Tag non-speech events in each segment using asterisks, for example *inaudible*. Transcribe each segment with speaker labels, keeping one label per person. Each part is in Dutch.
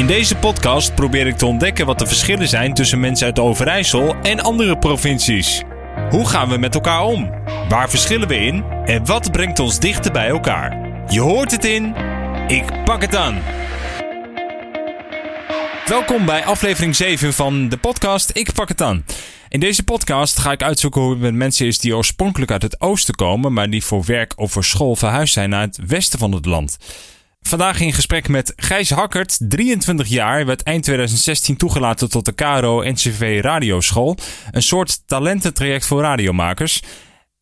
Speaker 1: In deze podcast probeer ik te ontdekken wat de verschillen zijn tussen mensen uit Overijssel en andere provincies. Hoe gaan we met elkaar om? Waar verschillen we in? En wat brengt ons dichter bij elkaar? Je hoort het in Ik pak het aan. Welkom bij aflevering 7 van de podcast Ik pak het aan. In deze podcast ga ik uitzoeken hoe het met mensen is die oorspronkelijk uit het oosten komen, maar die voor werk of voor school verhuisd zijn naar het westen van het land. Vandaag in gesprek met Gijs Hakkert, 23 jaar, werd eind 2016 toegelaten tot de KRO NCV Radioschool, een soort talententraject voor radiomakers.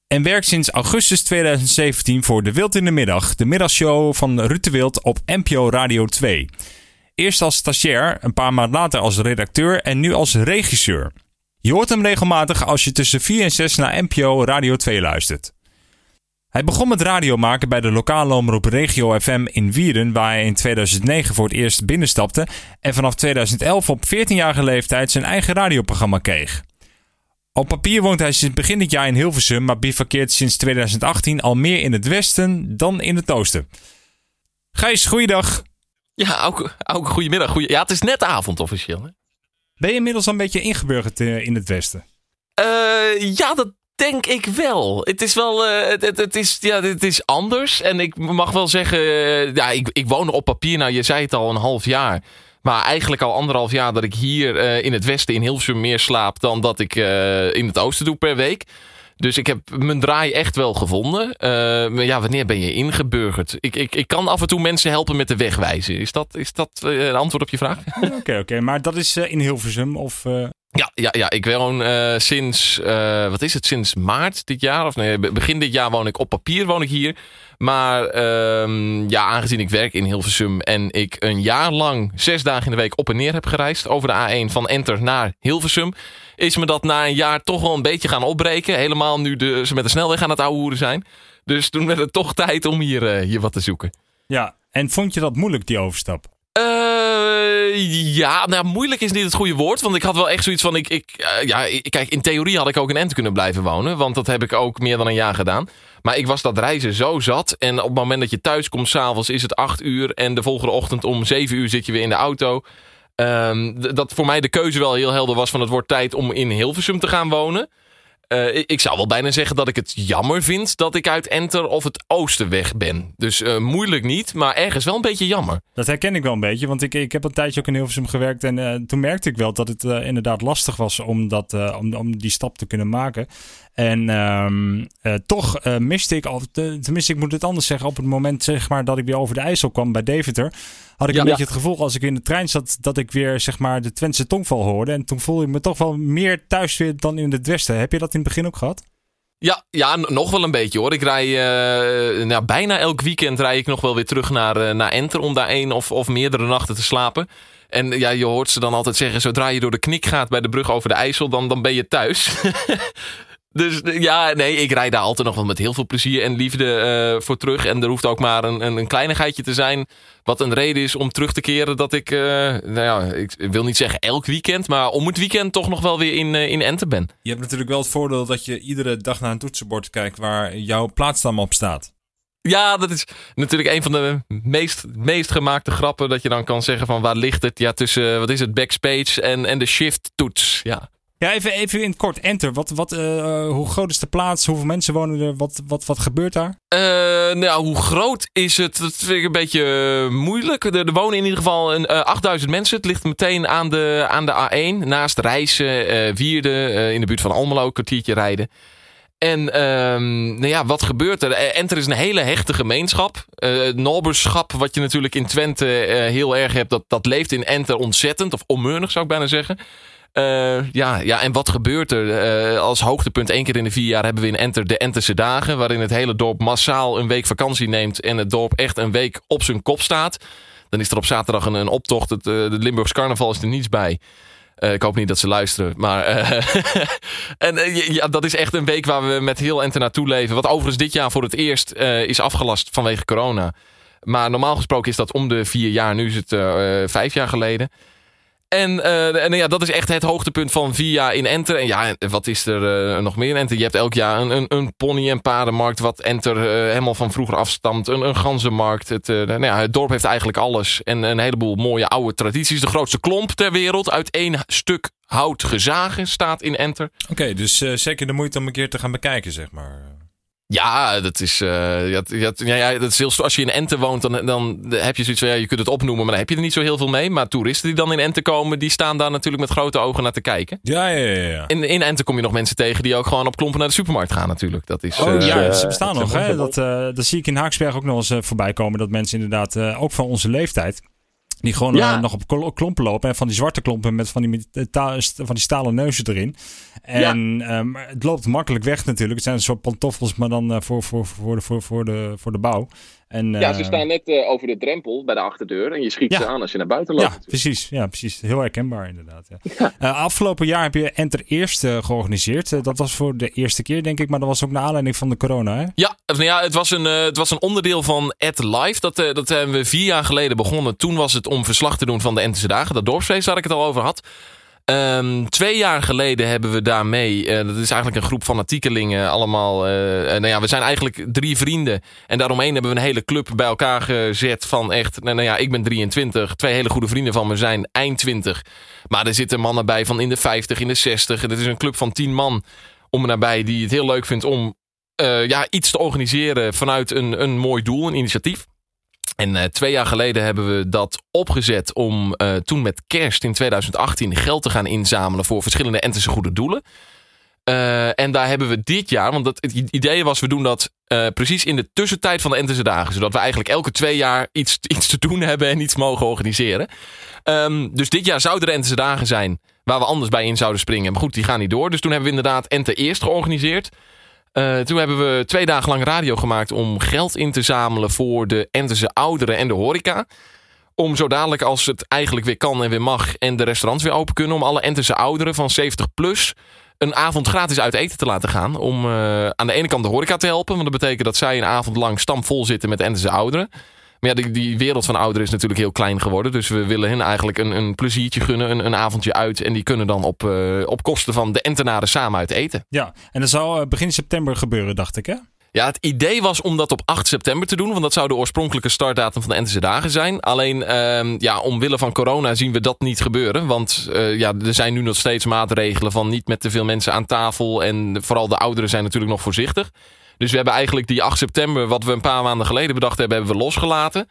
Speaker 1: En werkt sinds augustus 2017 voor De Wild in de Middag, de middagshow van Ruud de Wild op NPO Radio 2. Eerst als stagiair, een paar maanden later als redacteur en nu als regisseur. Je hoort hem regelmatig als je tussen 4 en 6 naar NPO Radio 2 luistert. Hij begon met radio maken bij de lokale omroep Regio FM in Wierden, waar hij in 2009 voor het eerst binnenstapte en vanaf 2011 op 14-jarige leeftijd zijn eigen radioprogramma kreeg. Op papier woont hij sinds begin dit jaar in Hilversum, maar bivakkeert sinds 2018 al meer in het westen dan in het oosten. Gijs, goeiedag.
Speaker 2: Ja, ook, ook goedemiddag. Goeie... Ja, het is net avond officieel. Hè?
Speaker 1: Ben je inmiddels al een beetje ingeburgerd eh, in het westen?
Speaker 2: Uh, ja, dat denk ik wel. Het is wel, uh, het, het, is, ja, het is anders. En ik mag wel zeggen, ja, ik, ik woon op papier, nou je zei het al, een half jaar. Maar eigenlijk al anderhalf jaar dat ik hier in het westen in Hilversum meer slaap dan dat ik in het oosten doe per week. Dus ik heb mijn draai echt wel gevonden. Uh, maar ja, wanneer ben je ingeburgerd? Ik, ik, ik kan af en toe mensen helpen met de wegwijzen. Is dat, is dat uh, een antwoord op je vraag? *laughs*
Speaker 1: Oké, oké. Maar dat is uh, in Hilversum of...
Speaker 2: Ja, ja, ja, ik woon sinds, wat is het, sinds maart dit jaar? Of nee, begin dit jaar woon ik op papier woon ik hier. Maar ehm, ja, aangezien ik werk in Hilversum en ik een jaar lang zes dagen in de week op en neer heb gereisd over de A1 van Enter naar Hilversum is me dat na een jaar toch wel een beetje gaan opbreken. Helemaal nu de, ze met de snelweg aan het ouwehoeren zijn. Dus toen werd het toch tijd om hier, uh, hier wat te zoeken.
Speaker 1: Ja, en vond je dat moeilijk, die overstap?
Speaker 2: Uh, ja, nou moeilijk is niet het goede woord. Want ik had wel echt zoiets van... Ik, ik, uh, ja, ik, kijk, in theorie had ik ook in Ent kunnen blijven wonen. Want dat heb ik ook meer dan een jaar gedaan. Maar ik was dat reizen zo zat. En op het moment dat je thuis komt s'avonds is het acht uur. En de volgende ochtend om zeven uur zit je weer in de auto. Um, dat voor mij de keuze wel heel helder was van het wordt tijd om in Hilversum te gaan wonen. Uh, ik zou wel bijna zeggen dat ik het jammer vind dat ik uit Enter of het oosten weg ben. Dus uh, moeilijk niet, maar ergens wel een beetje jammer.
Speaker 1: Dat herken ik wel een beetje, want ik, ik heb een tijdje ook in Hilversum gewerkt. En uh, toen merkte ik wel dat het inderdaad lastig was om, dat, om, die stap te kunnen maken. En uh, toch miste ik, al, tenminste ik moet het anders zeggen, op het moment zeg maar, dat ik weer over de IJssel kwam bij Deventer, had ik ja, een beetje het gevoel als ik in de trein zat dat ik weer zeg maar, de Twentse tongval hoorde. En toen voelde ik me toch wel meer thuis weer dan in het westen. Heb je dat in het begin ook gehad?
Speaker 2: Ja, ja, nog wel een beetje hoor. Ik rij uh, nou, bijna elk weekend rij ik nog wel weer terug naar, naar Enter om daar één of, of meerdere nachten te slapen. En ja, je hoort ze dan altijd zeggen: zodra je door de knik gaat bij de brug over de IJssel, dan, dan ben je thuis. *laughs* Dus ja, nee, ik rijd daar altijd nog wel met heel veel plezier en liefde uh, voor terug. En er hoeft ook maar een, een, een, kleinigheidje te zijn. Wat een reden is om terug te keren dat ik, uh, nou ja, ik wil niet zeggen elk weekend. Maar om het weekend toch nog wel weer in, uh, in Enten ben.
Speaker 1: Je hebt natuurlijk wel het voordeel dat je iedere dag naar een toetsenbord kijkt waar jouw plaatsnaam op staat.
Speaker 2: Ja, dat is natuurlijk een van de meest, meest gemaakte grappen. Dat je dan kan zeggen van waar ligt het? Ja, tussen, wat is het, backspace en, en de shift toets. Ja.
Speaker 1: Ja, even, even in het kort. Enter. Wat, wat, uh, hoe groot is de plaats? Hoeveel mensen wonen er? Wat, wat, wat gebeurt daar?
Speaker 2: Uh, nou, hoe groot is het? Dat vind ik een beetje moeilijk. Er, wonen in ieder geval een, uh, 8000 mensen. Het ligt meteen aan de, aan de A1. Naast Rijssen, Wierden, in de buurt van Almelo. Een kwartiertje rijden. En um, nou ja, wat gebeurt er? Enter is een hele hechte gemeenschap. Uh, Noberschap, wat je natuurlijk in Twente heel erg hebt, dat, dat leeft in Enter ontzettend. Of onmeunig zou ik bijna zeggen. Uh, ja, ja, en wat gebeurt er? Uh, als hoogtepunt één keer in de vier jaar hebben we in Enter de Enterse dagen. Waarin het hele dorp massaal een week vakantie neemt. En het dorp echt een week op zijn kop staat. Dan is er op zaterdag een, een optocht. Het, uh, de Limburgs carnaval is er niets bij. ik hoop niet dat ze luisteren. Maar *laughs* en, ja, dat is echt een week waar we met heel Enter naartoe leven. Wat overigens dit jaar voor het eerst is afgelast vanwege corona. Maar normaal gesproken is dat om de vier jaar. Nu is het vijf jaar geleden. En, uh, en ja, dat is echt het hoogtepunt van Via in Enter. En ja, wat is er uh, nog meer in Enter? Je hebt elk jaar een, een, een pony- en paardenmarkt wat Enter uh, helemaal van vroeger afstamt. Een, een ganzenmarkt. Het, nou ja, het dorp heeft eigenlijk alles. En een heleboel mooie oude tradities. De grootste klomp ter wereld uit één stuk hout gezagen staat in Enter.
Speaker 1: Oké, dus zeker de moeite om een keer te gaan bekijken, zeg maar.
Speaker 2: Ja, dat is, uh, ja, ja, ja, dat is heel, als je in Ente woont, dan, dan heb je zoiets van, ja, je kunt het opnoemen, maar dan heb je er niet zo heel veel mee. Maar toeristen die dan in Ente komen, die staan daar natuurlijk met grote ogen naar te kijken.
Speaker 1: Ja, ja, ja. ja.
Speaker 2: In, in Ente kom je nog mensen tegen die ook gewoon op klompen naar de supermarkt gaan natuurlijk. Dat is,
Speaker 1: oh uh, ja, ze bestaan nog. Hè? Dat, uh, dat zie ik in Haaksberg ook nog eens voorbij komen. Dat mensen inderdaad, ook van onze leeftijd, die gewoon ja. nog op klompen lopen. En van die zwarte klompen met van die, van die stalen neuzen erin. En ja. um, het loopt makkelijk weg natuurlijk. Het zijn een soort pantoffels, maar dan uh, voor, voor, voor, de, voor, voor, de, voor de bouw. En,
Speaker 3: ja, ze staan net uh, over de drempel bij de achterdeur. En je schiet ja. ze aan als je naar buiten loopt.
Speaker 1: Ja, precies. Ja, precies. Heel herkenbaar inderdaad. Ja. Uh, *laughs* afgelopen jaar heb je Enter Eerst georganiseerd. dat was voor de eerste keer, denk ik. Maar dat was ook naar aanleiding van de corona, hè?
Speaker 2: Ja, ja het, was een, het was een onderdeel van At Live. Dat, dat hebben we vier jaar geleden begonnen. Toen was het om verslag te doen van de Enterse Dagen. Dat dorpsfeest waar ik het al over had. Um, twee jaar geleden hebben we daarmee, uh, dat is eigenlijk een groep fanatiekelingen, allemaal, uh, nou ja, we zijn eigenlijk drie vrienden. En daaromheen hebben we een hele club bij elkaar gezet van echt, nou, nou ja, ik ben 23, twee hele goede vrienden van me zijn eind 20. Maar er zitten mannen bij van in de 50, in de 60. Het is een club van 10 man om en nabij die het heel leuk vindt om ja, iets te organiseren vanuit een, een mooi doel, een initiatief. En uh, twee jaar geleden hebben we dat opgezet om uh, toen met kerst in 2018 geld te gaan inzamelen voor verschillende Entense goede doelen. Uh, en daar hebben we dit jaar, want dat, het idee was, we doen dat precies in de tussentijd van de Entense dagen. Zodat we eigenlijk elke twee jaar iets, *laughs* iets te doen hebben en iets mogen organiseren. Um, dus dit jaar zouden er Entense dagen zijn waar we anders bij in zouden springen. Maar goed, die gaan niet door. Dus toen hebben we inderdaad Ente eerst georganiseerd. Uh, toen hebben we twee dagen lang radio gemaakt om geld in te zamelen voor de Entense ouderen en de horeca. Om zo dadelijk als het eigenlijk weer kan en weer mag en de restaurants weer open kunnen. Om alle Entense ouderen van 70 plus een avond gratis uit eten te laten gaan. Om uh, aan de ene kant de horeca te helpen. Want dat betekent dat zij een avond lang stampvol zitten met Entense ouderen. Maar ja, die, die, wereld van ouderen is natuurlijk heel klein geworden. Dus we willen hen eigenlijk een, een pleziertje gunnen, een, een avondje uit. En die kunnen dan op, uh, op kosten van de Entenaren samen uit eten.
Speaker 1: Ja, en dat zou uh, begin september gebeuren, dacht ik hè?
Speaker 2: Ja, het idee was om dat op 8 september te doen. Want dat zou de oorspronkelijke startdatum van de Entense dagen zijn. Alleen, uh, ja, omwille van corona zien we dat niet gebeuren. Want uh, ja, er zijn nu nog steeds maatregelen van niet met te veel mensen aan tafel. En vooral de ouderen zijn natuurlijk nog voorzichtig. Dus we hebben eigenlijk die 8 september, wat we een paar maanden geleden bedacht hebben, hebben we losgelaten.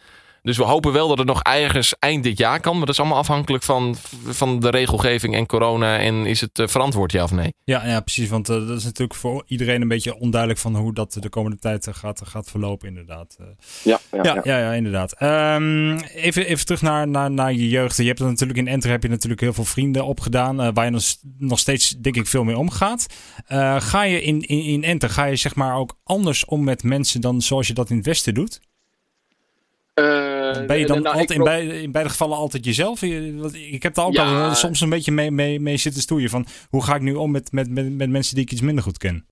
Speaker 2: Dus we hopen wel dat het nog ergens eind dit jaar kan. Maar dat is allemaal afhankelijk van, van de regelgeving en corona. En is het uh, verantwoord, ja of nee?
Speaker 1: Ja, ja precies. Want uh, dat is natuurlijk voor iedereen een beetje onduidelijk van hoe dat de komende tijd uh, gaat, gaat verlopen, inderdaad.
Speaker 3: Ja, ja,
Speaker 1: ja, ja. ja inderdaad. Um, even, even terug naar, naar, naar je jeugd. Je hebt natuurlijk in Enter heb je natuurlijk heel veel vrienden opgedaan. waar je nog, nog steeds, denk ik, veel mee omgaat. ga je in, in, in Enter, ga je zeg maar ook anders om met mensen dan zoals je dat in het Westen doet?
Speaker 3: Uh,
Speaker 1: ben je dan nou, altijd, in, beide, in beide gevallen altijd jezelf? Ik heb daar ook al soms een beetje mee, mee, mee zitten stoeien. Van hoe ga ik nu om met, met, met, met mensen die ik iets minder goed ken?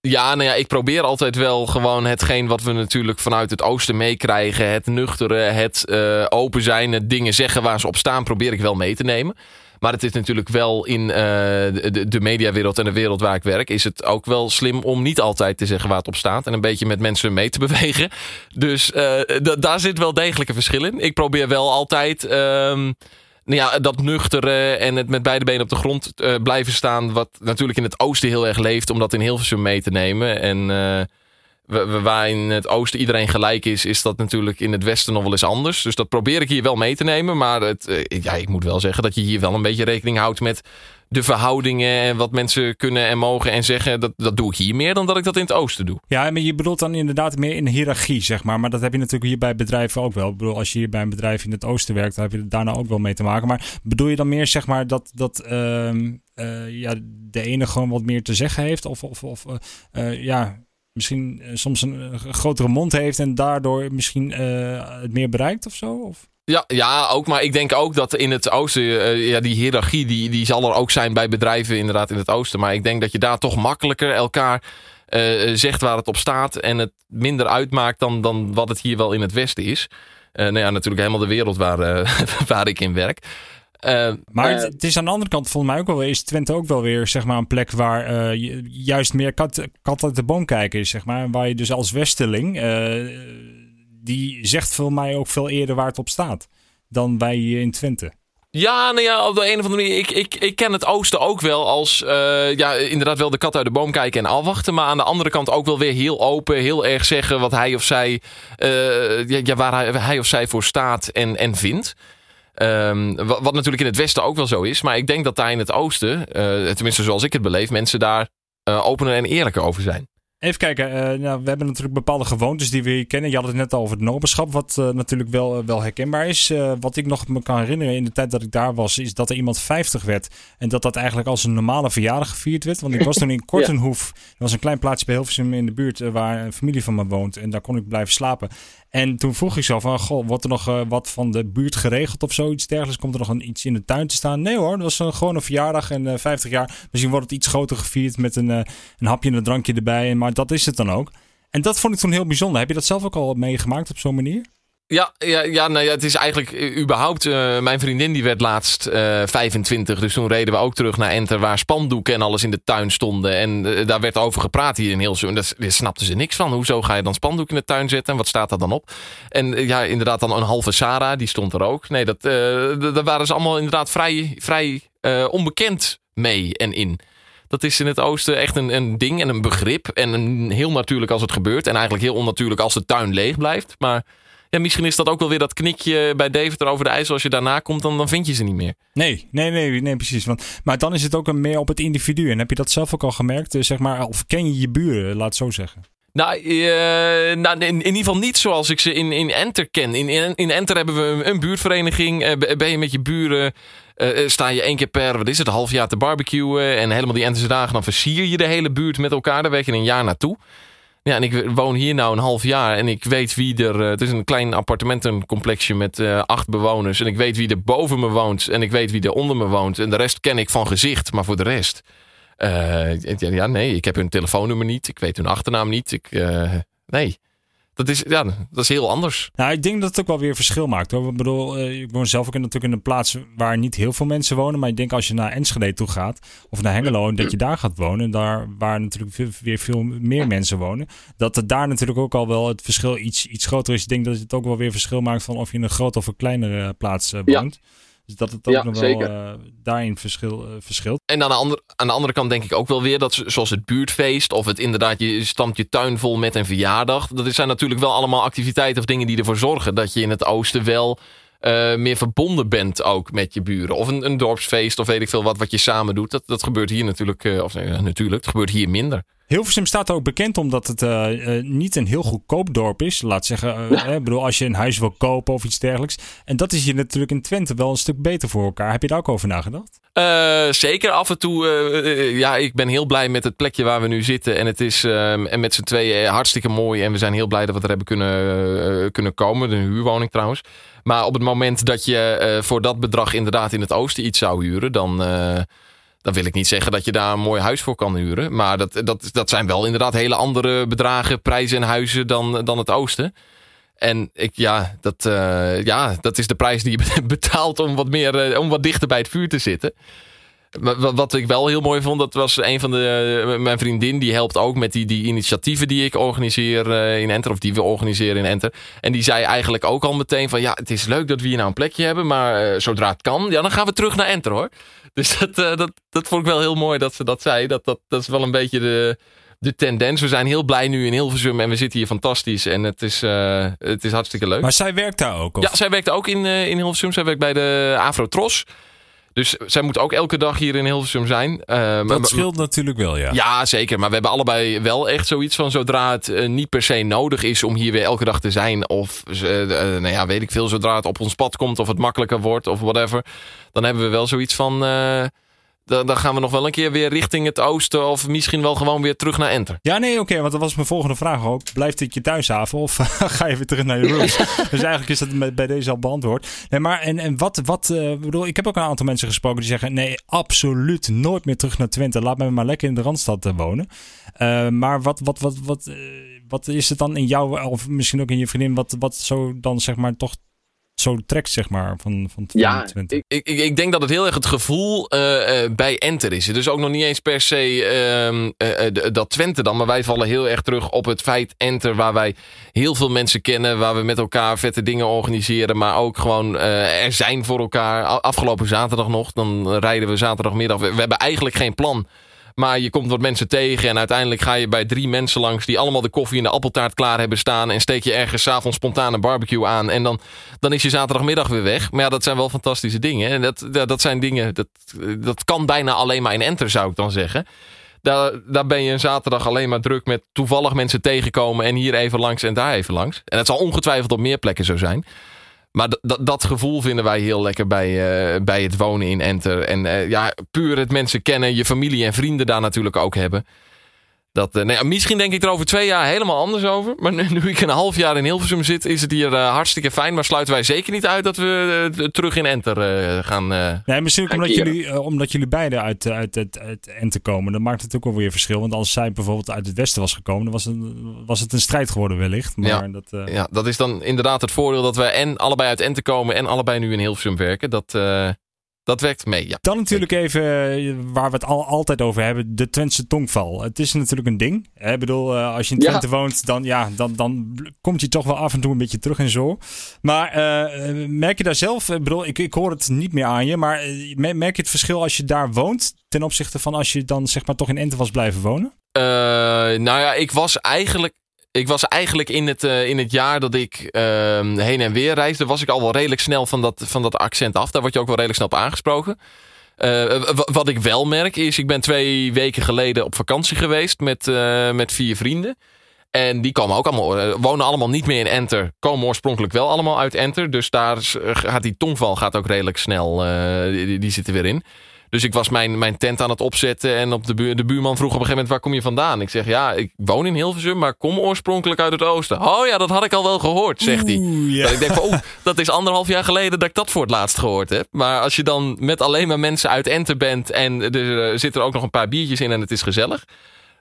Speaker 2: Ja, nou ja, ik probeer altijd wel gewoon hetgeen wat we natuurlijk vanuit het oosten meekrijgen. Het nuchtere, het uh, open zijn, het dingen zeggen waar ze op staan, probeer ik wel mee te nemen. Maar het is natuurlijk wel in uh, de, mediawereld en de wereld waar ik werk... is het ook wel slim om niet altijd te zeggen waar het op staat... en een beetje met mensen mee te *laughs* bewegen. Dus uh, daar zit wel degelijk een verschil in. Ik probeer wel altijd... Um, nou ja, dat nuchtere en het met beide benen op de grond uh, blijven staan... wat natuurlijk in het oosten heel erg leeft... om dat in Hilversum mee te nemen. En waar in het oosten iedereen gelijk is, is dat natuurlijk in het westen nog wel eens anders. Dus dat probeer ik hier wel mee te nemen. Maar het, eh, ja, ik moet wel zeggen dat je hier wel een beetje rekening houdt met de verhoudingen en wat mensen kunnen en mogen en zeggen. Dat, dat doe ik hier meer dan dat ik dat in het oosten doe.
Speaker 1: Ja, maar je bedoelt dan inderdaad meer in hiërarchie, zeg maar. Maar dat heb je natuurlijk hier bij bedrijven ook wel. Ik bedoel, als je hier bij een bedrijf in het oosten werkt, dan heb je daar nou ook wel mee te maken. Maar bedoel je dan meer, zeg maar, dat, dat uh, uh, ja, de ene gewoon wat meer te zeggen heeft? Of, of, of uh, ja misschien uh, soms een, grotere mond heeft en daardoor misschien uh, het meer bereikt of zo? Of?
Speaker 2: Ja, ja, ook. Maar ik denk ook dat in het oosten, uh, ja, die hiërarchie, die, die zal er ook zijn bij bedrijven inderdaad in het oosten. Maar ik denk dat je daar toch makkelijker elkaar zegt waar het op staat. En het minder uitmaakt dan, dan wat het hier wel in het westen is. nou ja, natuurlijk helemaal de wereld waar, *laughs* waar ik in werk. Uh,
Speaker 1: maar het, het, is aan de andere kant, volgens mij ook wel, is Twente ook wel weer zeg maar, een plek waar uh, juist meer kat, kat uit de boom kijken is. Zeg maar, waar je dus als Westeling, die zegt voor mij ook veel eerder waar het op staat dan wij hier in Twente.
Speaker 2: Ja, nou ja, op de een of andere manier. Ik, ik, ik ken het oosten ook wel als, uh, ja, inderdaad wel de kat uit de boom kijken en afwachten. Maar aan de andere kant ook wel weer heel open, heel erg zeggen wat hij of zij, uh, ja, waar hij, hij, of zij voor staat en, en vindt. Um, wat, wat, natuurlijk in het westen ook wel zo is. Maar ik denk dat daar in het oosten, uh, tenminste zoals ik het beleef, mensen daar opener en eerlijker over zijn.
Speaker 1: Even kijken, uh, nou, we hebben natuurlijk bepaalde gewoontes die we hier kennen. Je had het net al over het noberschap, wat uh, natuurlijk wel, wel herkenbaar is. wat ik nog me kan herinneren in de tijd dat ik daar was, is dat er iemand 50 werd. En dat dat eigenlijk als een normale verjaardag gevierd werd. Want ik was toen in *laughs* Kortenhoef. Dat was een klein plaatsje bij Hilversum in de buurt waar een familie van me woont. En daar kon ik blijven slapen. En toen vroeg ik zo van, goh, wordt er nog uh, wat van de buurt geregeld of zoiets dergelijks? Komt er nog een, iets in de tuin te staan? Nee hoor, dat was een, gewoon een verjaardag en uh, 50 jaar. Misschien wordt het iets groter gevierd met een, een hapje en een drankje erbij. Maar dat is het dan ook. En dat vond ik toen heel bijzonder. Heb je dat zelf ook al meegemaakt op zo'n manier?
Speaker 2: Ja, ja, ja, nou ja, het is eigenlijk uh, überhaupt. Uh, mijn vriendin die werd laatst uh, 25. Dus toen reden we ook terug naar Enter, waar spandoeken en alles in de tuin stonden. En daar werd over gepraat hier in Hilsum. Daar, snapten ze niks van. Hoezo ga je dan spandoek in de tuin zetten? En wat staat daar dan op? En ja, inderdaad, dan een halve Sarah, die stond er ook. Nee, dat, daar waren ze allemaal inderdaad vrij, vrij onbekend mee en in. Dat is in het oosten echt een, een ding en een begrip. En een, heel natuurlijk als het gebeurt. En eigenlijk heel onnatuurlijk als de tuin leeg blijft. Maar ja, misschien is dat ook wel weer dat knikje bij Deventer over de IJssel. Als je daarna komt, dan, dan vind je ze niet meer.
Speaker 1: Nee, nee, nee, nee precies. Want, maar dan is het ook meer op het individu. En heb je dat zelf ook al gemerkt? Zeg maar, of ken je je buren, laat het zo zeggen?
Speaker 2: Nou, uh, nou in, in, ieder geval niet zoals ik ze in, in Enter ken. In, in, in Enter hebben we een, een buurtvereniging. Uh, ben je met je buren... Uh, sta je één keer per, wat is het, half jaar te barbecuen. En helemaal die Enterse dagen, dan versier je de hele buurt met elkaar. Daar werk je een jaar naartoe. Ja, en ik woon hier nou een half jaar en ik weet wie er... Uh, het is een klein appartementencomplexje met uh, acht bewoners. En ik weet wie er boven me woont en ik weet wie er onder me woont. En de rest ken ik van gezicht, maar voor de rest... Uh, ja, nee, ik heb hun telefoonnummer niet. Ik weet hun achternaam niet. Ik, nee. Dat is, ja, dat is heel anders.
Speaker 1: Nou, ik denk dat het ook wel weer verschil maakt. Hoor. Ik bedoel, ik woon zelf ook in, natuurlijk in een plaats waar niet heel veel mensen wonen. Maar ik denk als je naar Enschede toe gaat, of naar Hengelo, dat je daar gaat wonen. Daar waar natuurlijk weer veel meer mensen wonen. Dat het daar natuurlijk ook al wel het verschil iets, iets groter is. Ik denk dat het ook wel weer verschil maakt van of je in een grote of een kleinere plaats uh, woont. Ja. Dus dat het ook ja, nog wel uh, daarin verschil, uh, verschilt.
Speaker 2: En aan de, andere, aan de andere kant denk ik ook wel weer dat zoals het buurtfeest of het inderdaad je stamt je tuin vol met een verjaardag. Dat zijn natuurlijk wel allemaal activiteiten of dingen die ervoor zorgen dat je in het oosten wel uh, meer verbonden bent ook met je buren. Of een, een, dorpsfeest of weet ik veel wat wat je samen doet. Dat, dat gebeurt hier natuurlijk, of nee, natuurlijk, het gebeurt hier minder.
Speaker 1: Hilversum staat ook bekend omdat het uh, uh, niet een heel goedkoop dorp is. Laat zeggen, uh, bedoel, als je een huis wil kopen of iets dergelijks. En dat is hier natuurlijk in Twente wel een stuk beter voor elkaar. Heb je daar ook over nagedacht?
Speaker 2: zeker, af en toe. ja, ik ben heel blij met het plekje waar we nu zitten. En het is en met z'n tweeën hartstikke mooi. En we zijn heel blij dat we er hebben kunnen, kunnen komen. De huurwoning trouwens. Maar op het moment dat je voor dat bedrag inderdaad in het oosten iets zou huren, dan dan wil ik niet zeggen dat je daar een mooi huis voor kan huren. Maar dat, dat, dat zijn wel inderdaad hele andere bedragen, prijzen en huizen dan, dan het oosten. En ik, ja, dat, uh, ja, dat is de prijs die je *laughs* betaalt om wat, meer, uh, om wat dichter bij het vuur te zitten. Wat, ik wel heel mooi vond, dat was een van de. Uh, mijn vriendin, die helpt ook met die, die initiatieven die ik organiseer in Enter. Of die we organiseren in Enter. En die zei eigenlijk ook al meteen van ja, het is leuk dat we hier nou een plekje hebben. Maar zodra het kan, ja, dan gaan we terug naar Enter hoor. *laughs* Dus dat, uh, dat, dat vond ik wel heel mooi dat ze dat zei. Dat, dat, dat is wel een beetje de, de tendens. We zijn heel blij nu in Hilversum en we zitten hier fantastisch. En het is, uh, het is hartstikke leuk.
Speaker 1: Maar zij werkt daar ook? Of?
Speaker 2: Ja, zij werkt ook in, in Hilversum. Zij werkt bij de Afrotros. Dus zij moet ook elke dag hier in Hilversum zijn.
Speaker 1: Uh, dat scheelt natuurlijk wel, ja.
Speaker 2: Ja, zeker. Maar we hebben allebei wel echt zoiets van... zodra het uh, niet per se nodig is om hier weer elke dag te zijn... of uh, nou ja, weet ik veel, zodra het op ons pad komt... of het makkelijker wordt of whatever... dan hebben we wel zoiets van dan, dan, gaan we nog wel een keer weer richting het oosten. Of misschien wel gewoon weer terug naar Enter.
Speaker 1: Ja, nee, oké. Okay, want dat was mijn volgende vraag ook. Blijft dit je thuishaven of *laughs* ga je weer terug naar je roots? dus eigenlijk is dat bij deze al beantwoord. Nee, maar en, en wat, wat uh, bedoel, ik heb ook een aantal mensen gesproken die zeggen: nee, absoluut nooit meer terug naar Twente. Laat me maar lekker in de randstad uh, wonen. Uh, maar wat, wat, wat, wat, wat is het dan in jou, of misschien ook in je vriendin, wat, wat zo dan zeg maar toch zo trekt, zeg maar, van, van
Speaker 3: Ja,
Speaker 1: Twente.
Speaker 2: Ik, ik, ik denk dat het heel erg het gevoel eh, eh, bij Enter is. Dus ook nog niet eens per se ehm, eh, dat Twente dan. Maar wij vallen heel erg terug op het feit Enter. Waar wij heel veel mensen kennen. Waar we met elkaar vette dingen organiseren. Maar ook gewoon er zijn voor elkaar. Afgelopen zaterdag nog. Dan rijden we zaterdagmiddag. We, we hebben eigenlijk geen plan. Maar je komt wat mensen tegen en uiteindelijk ga je bij drie mensen langs die allemaal de koffie en de appeltaart klaar hebben staan. En steek je ergens avonds spontaan een barbecue aan. En dan, dan is je zaterdagmiddag weer weg. Maar ja, dat zijn wel fantastische dingen. En dat, dat, dat zijn dingen, dat, dat kan bijna alleen maar in Enter zou ik dan zeggen. Daar, daar ben je een zaterdag alleen maar druk met toevallig mensen tegenkomen. En hier even langs en daar even langs. En dat zal ongetwijfeld op meer plekken zo zijn. Maar dat gevoel vinden wij heel lekker bij, eh, bij het wonen in Enter. En eh, ja, puur het mensen kennen, je familie en vrienden daar natuurlijk ook hebben. Dat, eh, nou misschien denk ik er over twee jaar helemaal anders over. Maar nu, nu ik een half jaar in Hilversum zit, is het hier eh, hartstikke fijn. Maar sluiten wij zeker niet uit dat we eh, terug in Enter gaan.
Speaker 1: Nee, misschien ook omdat
Speaker 3: keren.
Speaker 1: jullie, omdat jullie beiden uit, uit, uit, uit Ente komen. Dat maakt het ook wel weer verschil. Want als zij bijvoorbeeld uit het westen was gekomen, dan was het, was het een strijd geworden wellicht. Maar
Speaker 2: Ja.
Speaker 1: dat,
Speaker 2: ja, dat is dan inderdaad het voordeel dat we en allebei uit Enter komen en allebei nu in Hilversum werken. Dat, dat werkt mee, ja.
Speaker 1: Dan natuurlijk even eh, waar we het al, altijd over hebben, de Twentse tongval. Het is natuurlijk een ding. Ik bedoel, eh, als je in
Speaker 3: Ja.
Speaker 1: Twente woont, dan, ja, dan, dan komt je toch wel af en toe een beetje terug en zo. Maar eh, merk je daar zelf, ik bedoel, ik, ik hoor het niet meer aan je, maar mer- merk je het verschil als je daar woont ten opzichte van als je dan zeg maar toch in Ente was blijven wonen?
Speaker 2: Eh, nou ja, ik was eigenlijk. Ik was eigenlijk in het, eh, in het jaar dat ik ehm, heen en weer reisde, was ik al wel redelijk snel van dat, van dat accent af. Daar word je ook wel redelijk snel op aangesproken. Eh, wat ik wel merk is, ik ben twee weken geleden op vakantie geweest met, eh, met vier vrienden. En die komen ook allemaal, wonen allemaal niet meer in Enter. Komen oorspronkelijk wel allemaal uit Enter. Dus daar gaat die tongval gaat ook redelijk snel. die- die zit er weer in. Dus ik was mijn, mijn tent aan het opzetten. En op de, buur, de buurman vroeg op een gegeven moment: waar kom je vandaan? Ik zeg: Ja, ik woon in Hilversum, maar kom oorspronkelijk uit het oosten. Oh ja, dat had ik al wel gehoord, zegt hij.
Speaker 1: Ja.
Speaker 2: Dat ik denk van, oeh, dat is anderhalf jaar geleden dat ik dat voor het laatst gehoord heb. Maar als je dan met alleen maar mensen uit Enter bent en er zitten er ook nog een paar biertjes in en het is gezellig.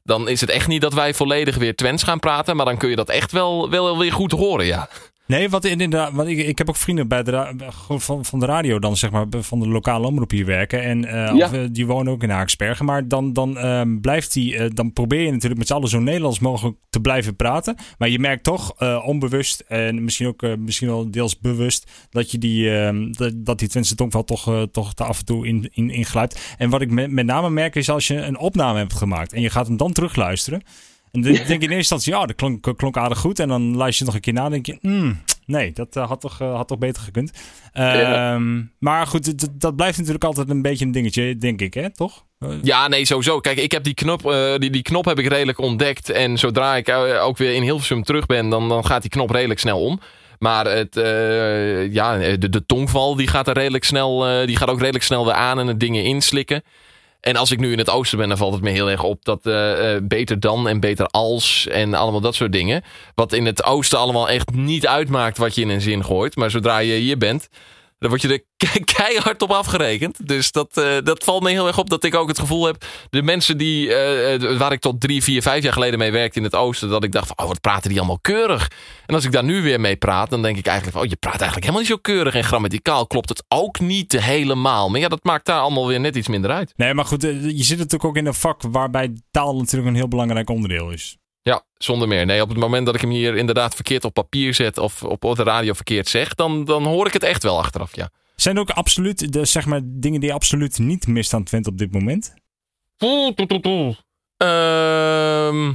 Speaker 2: Dan is het echt niet dat wij volledig weer Twents gaan praten. Maar dan kun je dat echt wel, wel weer goed horen, ja.
Speaker 1: Nee, want inderdaad, want ik, ik heb ook vrienden bij de, van, van de radio dan, zeg maar, van de lokale omroep hier werken. En eh,
Speaker 3: Ja.
Speaker 1: of, eh, die wonen ook in Haaksbergen. Maar dan, dan ehm, blijft die, eh, dan probeer je natuurlijk met z'n allen zo Nederlands mogelijk te blijven praten. Maar je merkt toch onbewust en misschien ook misschien wel deels bewust dat je die, ehm, dat, dat die Twentse tongval toch, toch er af en toe in, in. En wat ik met, met name merk is als je een opname hebt gemaakt en je gaat hem dan terugluisteren. En dan denk je in eerste instantie, ja, dat klonk, klonk aardig goed. En dan luister je nog een keer na en denk je, hmm, nee, dat eh, had, toch, eh, had toch beter gekund. Ehm, Maar goed, dat, dat blijft natuurlijk altijd een beetje een dingetje, denk ik, hè, toch?
Speaker 2: Ja, nee, sowieso. Kijk, ik heb die knop, eh, die, die knop heb ik redelijk ontdekt. En zodra ik ook weer in Hilversum terug ben, dan, dan gaat die knop redelijk snel om. Maar het, ja, de, de tongval die gaat, er redelijk snel, die gaat ook redelijk snel weer aan en het dingen inslikken. En als ik nu in het oosten ben, dan valt het me heel erg op dat eh, eh, beter dan en beter als en allemaal dat soort dingen. Wat in het oosten allemaal echt niet uitmaakt wat je in een zin gooit. Maar zodra je hier bent, dan word je er *laughs* ke- keihard op afgerekend. Dus dat, eh, dat valt me heel erg op dat ik ook het gevoel heb. De mensen die, eh, eh, waar ik tot drie, vier, vijf jaar geleden mee werkte in het oosten. Dat ik dacht van, oh wat praten die allemaal keurig. En als ik daar nu weer mee praat, dan denk ik eigenlijk van, oh je praat eigenlijk helemaal niet zo keurig. En grammaticaal klopt het ook niet helemaal. Maar ja, dat maakt daar allemaal weer net iets minder uit.
Speaker 1: Nee, maar goed, je zit natuurlijk ook in een vak waarbij taal natuurlijk een heel belangrijk onderdeel is.
Speaker 2: Ja, zonder meer. Nee, op het moment dat ik hem hier inderdaad verkeerd op papier zet of op de radio verkeerd zeg, dan, dan hoor ik het echt wel achteraf, ja.
Speaker 1: Zijn er ook absoluut de, zeg maar, dingen die je absoluut niet mist aan Twente op dit moment?
Speaker 2: Ehm,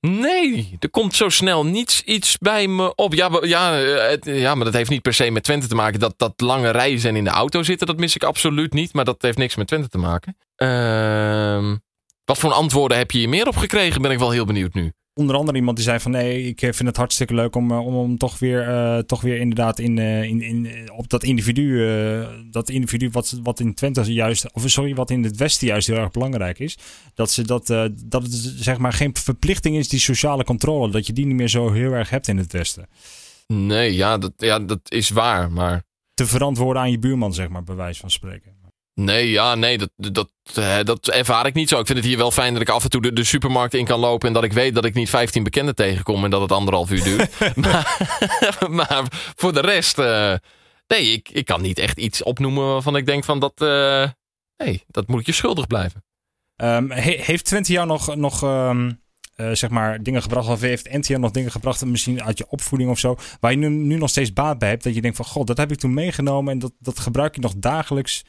Speaker 2: nee, er komt zo snel niets iets bij me op. Ja, maar- ja, eh, het- ja, maar dat heeft niet per se met Twente te maken. Dat, dat lange reizen en in de auto zitten, dat mis ik absoluut niet. Maar dat heeft niks met Twente te maken. Ehm, wat voor antwoorden heb je hier meer op gekregen? Ben ik wel heel benieuwd nu.
Speaker 1: Onder andere iemand die zei van nee, ik vind het hartstikke leuk om, eh, om, om toch, weer, eh, toch weer inderdaad in, eh, in, in, eh, op dat individu, eh, dat individu wat, wat in Twente juist, of sorry, wat in het Westen juist heel erg belangrijk is, dat, ze dat, eh, dat het zeg maar geen verplichting is, die sociale controle, dat je die niet meer zo heel erg hebt in het Westen.
Speaker 2: Nee, ja, dat, ja, dat is waar, maar...
Speaker 1: Te verantwoorden aan je buurman, zeg maar, bij wijze van spreken.
Speaker 2: Nee, ja, nee, dat, dat, eh, dat ervaar ik niet zo. Ik vind het hier wel fijn dat ik af en toe de, de supermarkt in kan lopen. En dat ik weet dat ik niet 15 bekenden tegenkom en dat het anderhalf uur duurt. *laughs* maar, *laughs* maar voor de rest, eh, Nee, ik, ik kan niet echt iets opnoemen waarvan ik denk van dat... Uh, nee, dat moet ik je schuldig blijven.
Speaker 1: Um, heeft Twente jou nog, nog um, uh, zeg maar dingen gebracht? Of heeft NTR nog dingen gebracht, misschien uit je opvoeding of zo, waar je nu, nu nog steeds baat bij hebt? Dat je denkt van, god, dat heb ik toen meegenomen en dat, dat gebruik je nog dagelijks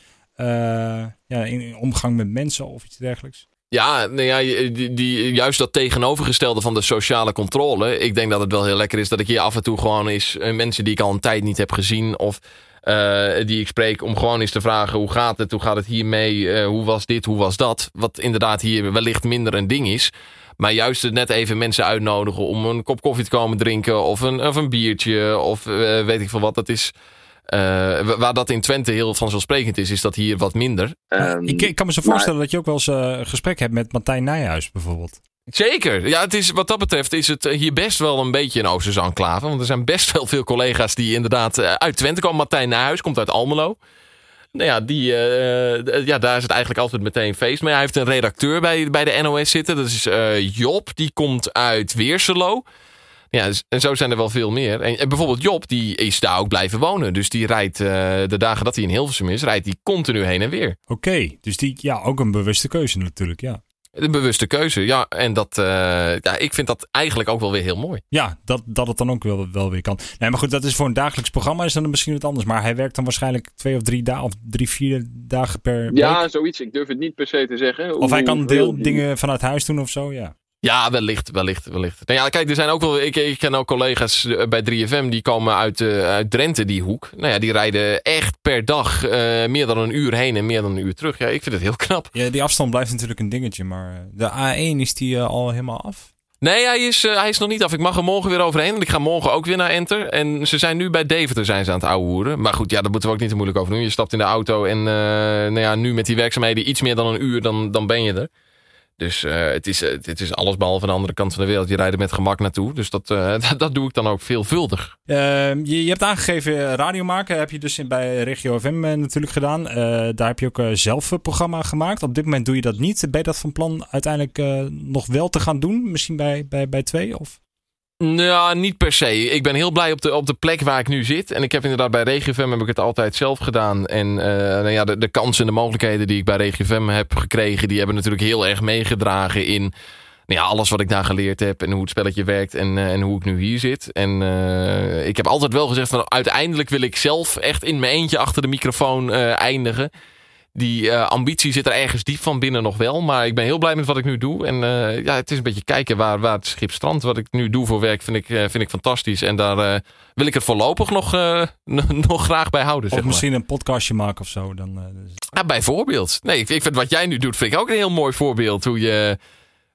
Speaker 1: ja, in omgang met mensen of iets dergelijks?
Speaker 2: Ja, nou ja die, juist dat tegenovergestelde van de sociale controle. Ik denk dat het wel heel lekker is dat ik hier af en toe gewoon eens mensen die ik al een tijd niet heb gezien of uh, die ik spreek, om gewoon eens te vragen hoe gaat het, hoe gaat het hiermee, uh, hoe was dit, hoe was dat. Wat inderdaad hier wellicht minder een ding is. Maar juist net even mensen uitnodigen om een kop koffie te komen drinken of een, of een biertje of weet ik veel wat. Dat is, waar dat in Twente heel vanzelfsprekend is, is dat hier wat minder.
Speaker 1: Um, ik, ik, kan me zo voorstellen dat je ook wel eens een gesprek hebt met Martijn Nijhuis bijvoorbeeld.
Speaker 2: Zeker. Ja, het is, wat dat betreft is het hier best wel een beetje een Oosterse enclave. Want er zijn best wel veel collega's die inderdaad eh, uit Twente komen. Martijn Nijhuis komt uit Almelo. Nou ja, die, uh, ja, daar is het eigenlijk altijd meteen feest mee. Hij heeft een redacteur bij, bij de NOS zitten. Dat is uh, Job. Die komt uit Weerselo. Ja, en zo zijn er wel veel meer. En, en, bijvoorbeeld Job, die is daar ook blijven wonen. Dus die rijdt uh, de dagen dat hij in Hilversum is, rijdt hij continu heen en weer.
Speaker 1: Oké, dus die, ja, ook een bewuste keuze natuurlijk, ja.
Speaker 2: Een bewuste keuze, ja. En dat, uh, ja, ik vind dat eigenlijk ook wel weer heel mooi.
Speaker 1: Ja, dat, dat het dan ook wel, wel weer kan. Nee, maar goed, dat is voor een dagelijks programma is dan misschien wat anders. Maar hij werkt dan waarschijnlijk twee of drie dagen of drie, vier dagen per week.
Speaker 3: Ja, zoiets. Ik durf het niet per se te zeggen.
Speaker 1: Of hij kan deel dingen vanuit huis doen of zo, ja.
Speaker 2: Ja, wellicht, wellicht, wellicht. Nou ja, kijk, er zijn ook wel. Ik, ik ken ook collega's eh, bij 3FM die komen uit, uh, uit Drenthe, die hoek. Nou ja, die rijden echt per dag uh, meer dan een uur heen en meer dan een uur terug. Ja, ik vind het heel knap.
Speaker 1: Ja, die afstand blijft natuurlijk een dingetje, maar de A1 is die al helemaal af?
Speaker 2: Nee, hij is, hij is nog niet af. Ik mag er morgen weer overheen. En ik ga morgen ook weer naar Enter. En ze zijn nu bij Deventer zijn ze aan het ouwehoeren. Maar goed, ja, daar moeten we ook niet te moeilijk over doen. Je stapt in de auto en nou ja, nu met die werkzaamheden iets meer dan een uur, dan, dan ben je er. Dus uh, het, is, het is alles behalve de andere kant van de wereld. Je rijdt met gemak naartoe. Dus dat, *laughs* uh, dat doe ik dan ook veelvuldig.
Speaker 1: Uh, je, hebt aangegeven radio maken. Heb je dus bij Regio FM natuurlijk gedaan. daar heb je ook zelf een programma gemaakt. Op dit moment doe je dat niet. Ben je dat van plan uiteindelijk nog wel te gaan doen? Misschien bij, bij, bij twee? Of?
Speaker 2: Nou, niet per se. Ik ben heel blij op de, op de plek waar ik nu zit. En ik heb inderdaad bij RegioFM heb ik het altijd zelf gedaan. En uh, nou ja, de, de kansen en de mogelijkheden die ik bij RegioFM heb gekregen... die hebben natuurlijk heel erg meegedragen in nou ja, alles wat ik daar geleerd heb... en hoe het spelletje werkt en, uh, en hoe ik nu hier zit. En uh, ik heb altijd wel gezegd van uiteindelijk wil ik zelf echt in mijn eentje achter de microfoon eindigen die uh, ambitie zit er ergens diep van binnen nog wel. Maar ik ben heel blij met wat ik nu doe. En uh, ja, het is een beetje kijken waar, waar het schip strandt. Wat ik nu doe voor werk vind ik, uh, vind ik fantastisch. En daar wil ik het voorlopig *laughs* nog, nog graag bij houden.
Speaker 1: Of
Speaker 2: zeg
Speaker 1: misschien een podcastje maken of zo. Dan,
Speaker 2: dus... ja, bijvoorbeeld. Nee, ik, ik vind wat jij nu doet, vind ik ook een heel mooi voorbeeld. Hoe je,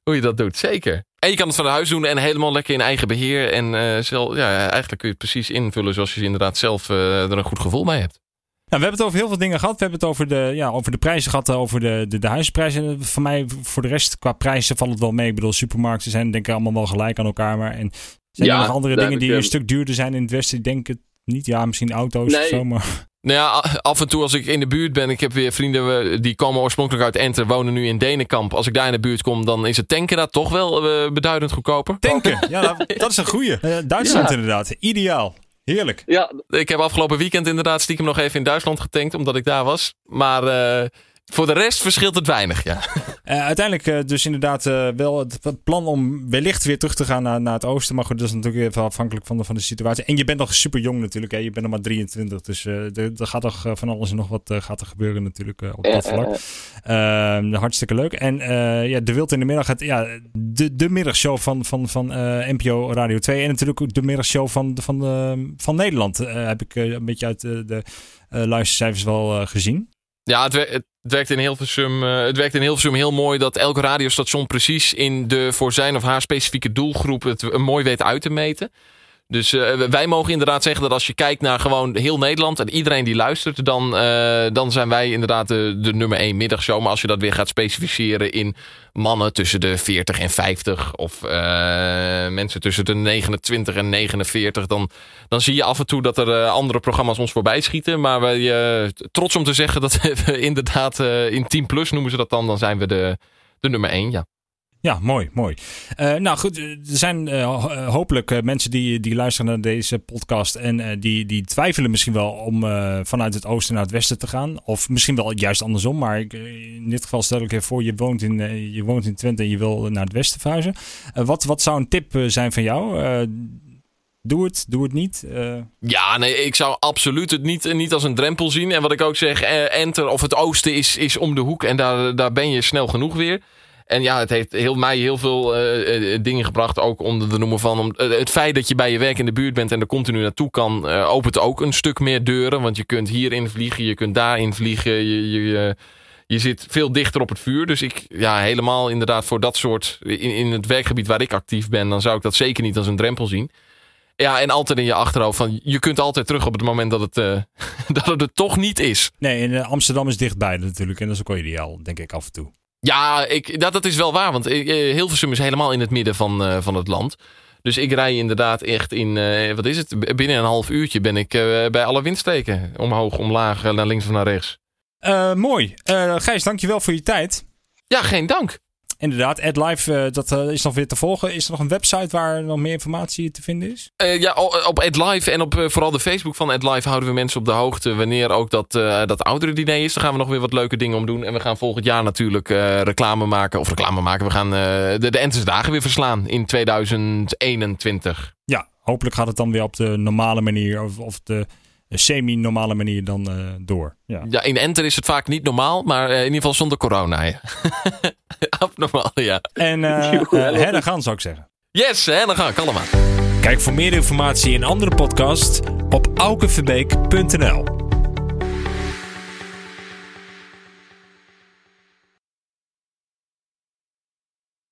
Speaker 2: hoe je dat doet, zeker. En je kan het van huis doen en helemaal lekker in eigen beheer. En zelf, ja, eigenlijk kun je het precies invullen zoals je inderdaad zelf er een goed gevoel bij hebt.
Speaker 1: Nou, we hebben het over heel veel dingen gehad. We hebben het over de, ja, over de prijzen gehad, over de, de, de huisprijzen. Voor mij, voor de rest, qua prijzen valt het wel mee. Ik bedoel, supermarkten zijn denk ik allemaal wel gelijk aan elkaar. Maar en zijn er nog andere dingen die een stuk duurder zijn in het Westen? Ik denk het niet. Ja, misschien auto's nee. of zo, maar...
Speaker 2: Nou ja, af en toe als ik in de buurt ben, ik heb weer vrienden die komen oorspronkelijk uit Enter, wonen nu in Denenkamp. Als ik daar in de buurt kom, dan is het tanken dat toch wel uh, beduidend goedkoper.
Speaker 1: Tanken, ja, dat, *laughs* is een goeie. Uh, Duitsland ja. inderdaad, ideaal. Heerlijk.
Speaker 2: Ja. Ik heb afgelopen weekend inderdaad stiekem nog even in Duitsland getankt, omdat ik daar was. Maar uh, voor de rest verschilt het weinig, ja. *laughs*
Speaker 1: Uh, uiteindelijk uh, dus inderdaad uh, wel het plan om wellicht weer terug te gaan naar, naar het oosten. Maar goed, dat is natuurlijk even afhankelijk van de, van de situatie. En je bent nog super jong natuurlijk. Hè? Je bent nog maar 23. Dus er, gaat toch van alles en nog wat gaat er gebeuren natuurlijk op dat vlak. Ehm, hartstikke leuk. En ja, de Wild in de middag. Het, ja, de, de middagshow van, van, van NPO Radio 2. En natuurlijk ook de middagshow van, van, van Nederland. heb ik een beetje uit de luistercijfers wel gezien.
Speaker 2: Ja, het, het, werkt in Hilversum, uh, het werkt in Hilversum heel mooi dat elk radiostation precies in de voor zijn of haar specifieke doelgroep het mooi weet uit te meten. Dus uh, wij mogen inderdaad zeggen dat als je kijkt naar gewoon heel Nederland en iedereen die luistert, dan, uh, dan zijn wij inderdaad de, nummer 1 middagshow. Maar als je dat weer gaat specificeren in mannen tussen de 40 en 50 of uh, mensen tussen de 29 en 49, dan, dan zie je af en toe dat er andere programma's ons voorbij schieten. Maar wij trots om te zeggen dat *laughs* we inderdaad in 10 plus noemen ze dat dan, dan zijn we de, de nummer 1, ja.
Speaker 1: Ja, mooi, mooi. Uh, nou goed, er zijn uh, hopelijk mensen die, die luisteren naar deze podcast en die, die twijfelen misschien wel om vanuit het oosten naar het westen te gaan. Of misschien wel juist andersom, maar ik, in dit geval stel ik even voor, je woont in, je woont in Twente en je wil naar het westen verhuizen. wat, wat zou een tip zijn van jou? Doe het, doe het niet.
Speaker 2: Ja, nee, ik zou absoluut het niet, niet als een drempel zien. En wat ik ook zeg, enter of het oosten is, is om de hoek en daar, daar ben je snel genoeg weer. En ja, het heeft heel, mij heel veel uh, dingen gebracht. Ook onder de noemer van. Om, het feit dat je bij je werk in de buurt bent en er continu naartoe kan. opent ook een stuk meer deuren. Want je kunt hierin vliegen, je kunt daarin vliegen. Je, je, je zit veel dichter op het vuur. Dus ik, ja, helemaal inderdaad voor dat soort. In, het werkgebied waar ik actief ben, dan zou ik dat zeker niet als een drempel zien. Ja, en altijd in je achterhoofd van je kunt altijd terug op het moment dat het, *laughs* dat het toch niet is.
Speaker 1: Nee, en Amsterdam is dichtbij natuurlijk. En dat is ook wel ideaal, denk ik af en toe.
Speaker 2: Ja, ik, dat, dat is wel waar. Want uh, Hilversum is helemaal in het midden van, uh, van het land. Dus ik rij inderdaad echt in, uh, wat is het? Binnen een half uurtje ben ik bij alle windsteken. Omhoog, omlaag, naar links of naar rechts.
Speaker 1: mooi. Gijs, dankjewel voor je tijd.
Speaker 2: Ja, geen dank.
Speaker 1: Inderdaad, AdLive, uh, dat uh, is nog weer te volgen. Is er nog een website waar nog meer informatie te vinden is?
Speaker 2: Uh, ja, op AdLive en op vooral de Facebook van AdLive houden we mensen op de hoogte wanneer ook dat, dat oudere diner is. Daar gaan we nog weer wat leuke dingen om doen. En we gaan volgend jaar natuurlijk reclame maken. Of reclame maken. We gaan de, de Entes Dagen weer verslaan in 2021.
Speaker 1: Ja, hopelijk gaat het dan weer op de normale manier. Of, of de semi-normale manier dan uh, door. Ja.
Speaker 2: ja, in Enter is het vaak niet normaal, maar uh, in ieder geval zonder corona. Ja. *laughs* Abnormaal, ja.
Speaker 1: En uh, dan gaan zou ik zeggen.
Speaker 2: Yes, hè, dan gaan, allemaal.
Speaker 1: Kijk voor meer informatie en andere podcasts op aukeverbeek.nl